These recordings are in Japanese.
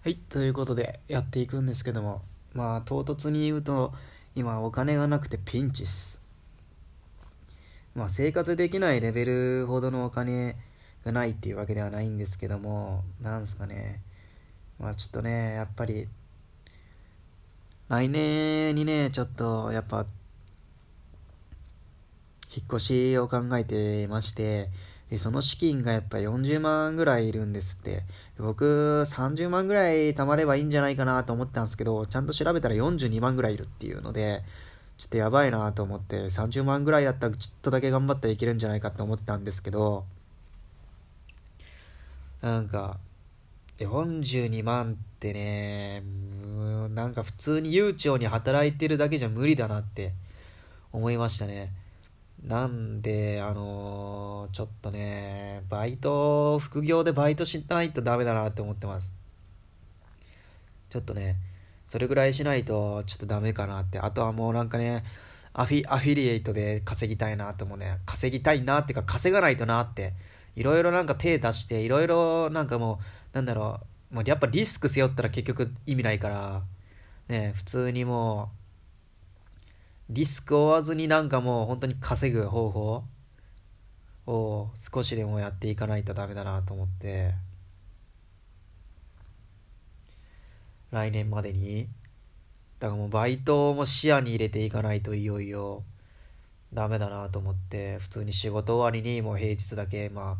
はい、ということでやっていくんですけども、まあ唐突に言うと、今お金がなくてピンチっす。まあ生活できないレベルほどのお金がないっていうわけではないんですけども、なんすかね。まあちょっとね、やっぱり、来年にね、ちょっとやっぱ、引っ越しを考えてまして、でその資金がやっぱ40万ぐらいいるんですって。僕、30万ぐらい貯まればいいんじゃないかなと思ったんですけど、ちゃんと調べたら42万ぐらいいるっていうので、ちょっとやばいなと思って、30万ぐらいだったらちょっとだけ頑張ったらいけるんじゃないかと思ったんですけど、なんか、42万ってね、なんか普通に悠長に働いてるだけじゃ無理だなって思いましたね。なんで、あのーちょっとね、バイト、副業でバイトしないとダメだなって思ってます。ちょっとね、それぐらいしないとちょっとダメかなって。あとはもうなんかね、アフィ、アフィリエイトで稼ぎたいなともね、稼ぎたいなっていうか稼がないとなって。いろいろなんか手出して、いろいろなんかもう、なんだろう、もうやっぱリスク背負ったら結局意味ないから、ね、普通にもう、リスクを負わずになんかもう本当に稼ぐ方法を少しでもやっていかないとダメだなと思って来年までにだからもうバイトも視野に入れていかないといよいよダメだなと思って普通に仕事終わりにもう平日だけま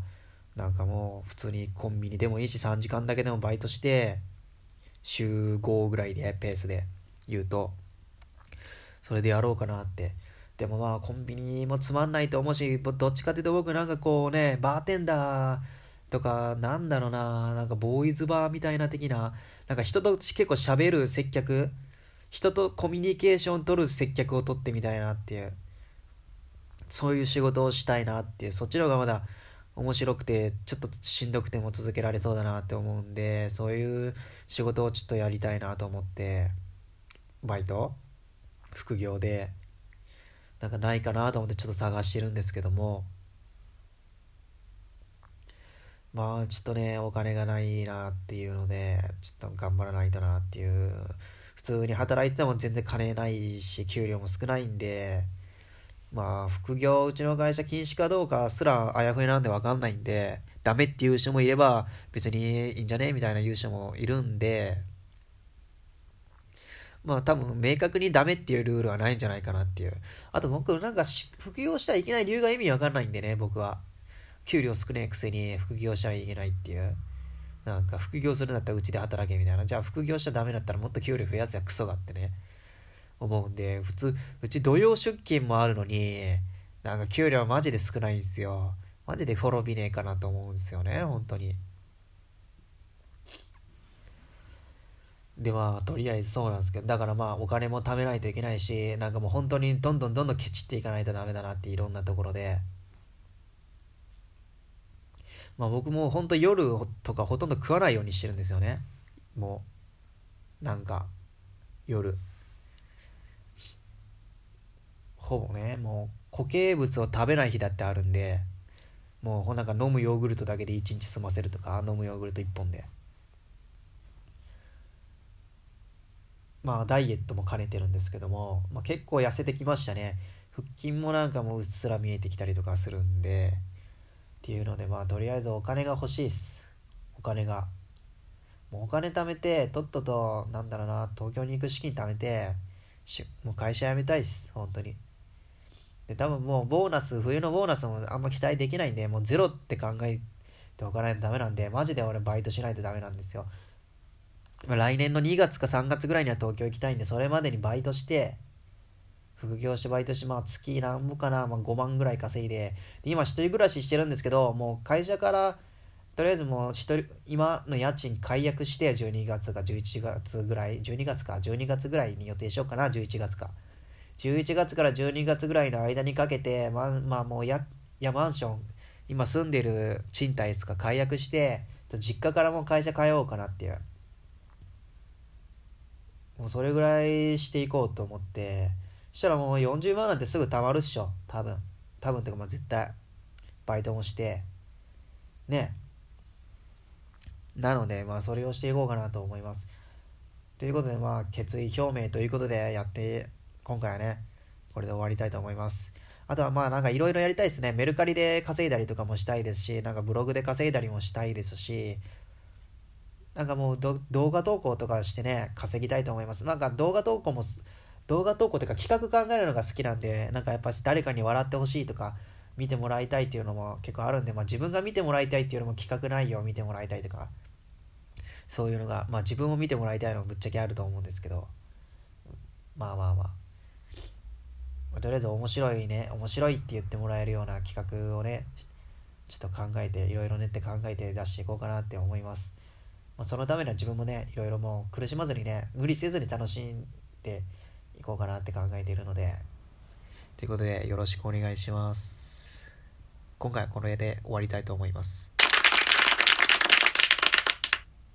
あなんかもう普通にコンビニでもいいし3時間だけでもバイトして週5ぐらいでペースで言うとそれでやろうかなって。でもまあコンビニもつまんないと思うし、どっちかっていうと僕なんかこうね、バーテンダーとか、なんだろうな、なんかボーイズバーみたいな的な、なんか人と結構喋る接客、人とコミュニケーション取る接客を取ってみたいなっていう、そういう仕事をしたいなっていう、そっちの方がまだ面白くて、ちょっとしんどくても続けられそうだなって思うんで、そういう仕事をちょっとやりたいなと思って、バイト副業で。なんかないかなと思ってちょっと探してるんですけども。まあちょっとねお金がないなっていうのでちょっと頑張らないとなっていう。普通に働いてても全然金ないし給料も少ないんで。まあ副業うちの会社禁止かどうかすらあやふやなんで分かんないんでダメっていう人もいれば別にいいんじゃねみたいな言う人もいるんで。まあ多分明確にダメっていうルールはないんじゃないかなっていう。あと僕なんか副業したらいけない理由が意味わかんないんでね、僕は。給料少ねえくせに副業したらいけないっていう。なんか副業するんだったらうちで働けみたいな。じゃあ副業しちゃダメだったらもっと給料増やすやクソがってね。思うんで、普通、うち土曜出勤もあるのに、なんか給料マジで少ないんですよ。マジでフォロービねえかなと思うんですよね、本当に。でまあとりあえずそうなんですけどだからまあお金も貯めないといけないしなんかもう本当にどんどんどんどんケチっていかないとダメだなっていろんなところでまあ僕も本当夜とかほとんど食わないようにしてるんですよねもうなんか夜ほぼねもう固形物を食べない日だってあるんでもうなんか飲むヨーグルトだけで一日済ませるとか飲むヨーグルト1本でまあダイエットも兼ねてるんですけども、まあ、結構痩せてきましたね。腹筋もなんかもううっすら見えてきたりとかするんでっていうのでまあとりあえずお金が欲しいっす。お金が。もうお金貯めてとっととなんだろうな東京に行く資金貯めてしもう会社辞めたいっす。本当に。で多分もうボーナス冬のボーナスもあんま期待できないんでもうゼロって考えておかないとダメなんでマジで俺バイトしないとダメなんですよ。来年の2月か3月ぐらいには東京行きたいんで、それまでにバイトして、副業してバイトして、まあ月何ぼかな、まあ5万ぐらい稼いで、で今一人暮らししてるんですけど、もう会社から、とりあえずもう一人、今の家賃解約して、12月か11月ぐらい、12月か、12月ぐらいに予定しようかな、11月か。11月から12月ぐらいの間にかけて、まあ、まあもうや、やマンション、今住んでる賃貸ですか解約して、実家からも会社通おうかなっていう。もうそれぐらいしていこうと思ってそしたらもう40万なんてすぐ貯まるっしょ。多分。多分ってかまあ絶対。バイトもして。ね。なのでまあそれをしていこうかなと思います。ということでまあ決意表明ということでやって今回はねこれで終わりたいと思います。あとはまあなんかいろいろやりたいですね。メルカリで稼いだりとかもしたいですしなんかブログで稼いだりもしたいですしなんかもう動画投稿とかしてね稼ぎたいと思います。なんか動画投稿も動画投稿というか企画考えるのが好きなんでなんかやっぱ誰かに笑ってほしいとか見てもらいたいっていうのも結構あるんで、まあ、自分が見てもらいたいっていうのも企画内容を見てもらいたいとかそういうのが、まあ、自分を見てもらいたいのもぶっちゃけあると思うんですけどまあまあまあ。とりあえず面白いね面白いって言ってもらえるような企画をねちょっと考えていろいろ練って考えて出していこうかなって思います、まあ、そのためには自分もねいろいろもう苦しまずにね無理せずに楽しんでいこうかなって考えているので。ということでよろしくお願いします。今回はこの絵で終わりたいと思います。